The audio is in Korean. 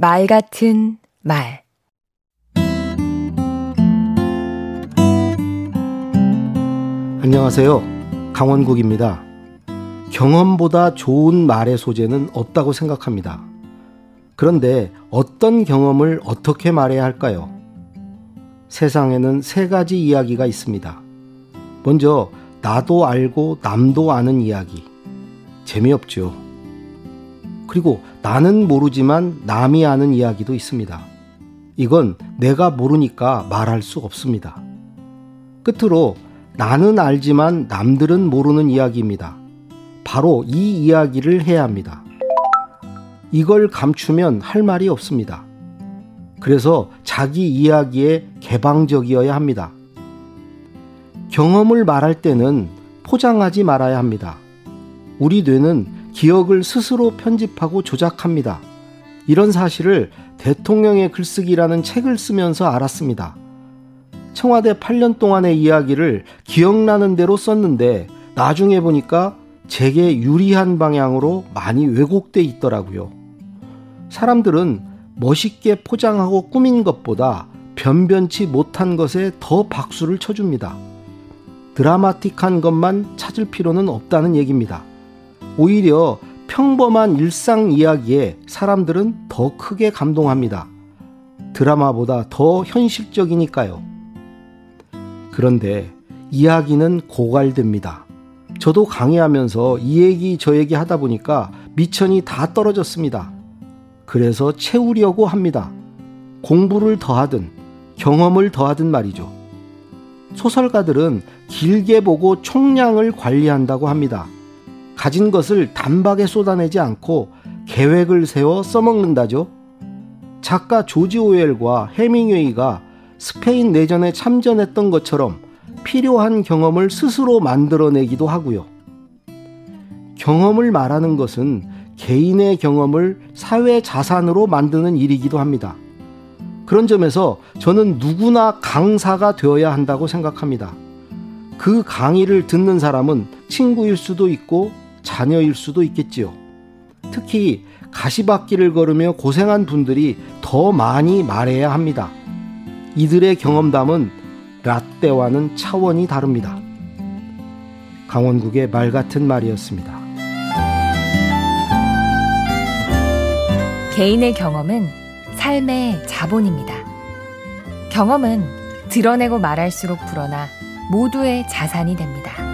말 같은 말 안녕하세요. 강원국입니다. 경험보다 좋은 말의 소재는 없다고 생각합니다. 그런데 어떤 경험을 어떻게 말해야 할까요? 세상에는 세 가지 이야기가 있습니다. 먼저, 나도 알고 남도 아는 이야기. 재미없죠. 그리고 나는 모르지만 남이 아는 이야기도 있습니다. 이건 내가 모르니까 말할 수 없습니다. 끝으로 나는 알지만 남들은 모르는 이야기입니다. 바로 이 이야기를 해야 합니다. 이걸 감추면 할 말이 없습니다. 그래서 자기 이야기에 개방적이어야 합니다. 경험을 말할 때는 포장하지 말아야 합니다. 우리 뇌는 기억을 스스로 편집하고 조작합니다. 이런 사실을 대통령의 글쓰기라는 책을 쓰면서 알았습니다. 청와대 8년 동안의 이야기를 기억나는 대로 썼는데 나중에 보니까 제게 유리한 방향으로 많이 왜곡돼 있더라고요. 사람들은 멋있게 포장하고 꾸민 것보다 변변치 못한 것에 더 박수를 쳐줍니다. 드라마틱한 것만 찾을 필요는 없다는 얘기입니다. 오히려 평범한 일상 이야기에 사람들은 더 크게 감동합니다. 드라마보다 더 현실적이니까요. 그런데 이야기는 고갈됩니다. 저도 강의하면서 이 얘기 저 얘기 하다 보니까 미천이 다 떨어졌습니다. 그래서 채우려고 합니다. 공부를 더하든 경험을 더하든 말이죠. 소설가들은 길게 보고 총량을 관리한다고 합니다. 가진 것을 단박에 쏟아내지 않고 계획을 세워 써먹는다죠. 작가 조지 오웰과 해밍웨이가 스페인 내전에 참전했던 것처럼 필요한 경험을 스스로 만들어내기도 하고요. 경험을 말하는 것은 개인의 경험을 사회 자산으로 만드는 일이기도 합니다. 그런 점에서 저는 누구나 강사가 되어야 한다고 생각합니다. 그 강의를 듣는 사람은 친구일 수도 있고 자녀일 수도 있겠지요. 특히 가시밭길을 걸으며 고생한 분들이 더 많이 말해야 합니다. 이들의 경험담은 라떼와는 차원이 다릅니다. 강원국의 말 같은 말이었습니다. 개인의 경험은 삶의 자본입니다. 경험은 드러내고 말할수록 불어나 모두의 자산이 됩니다.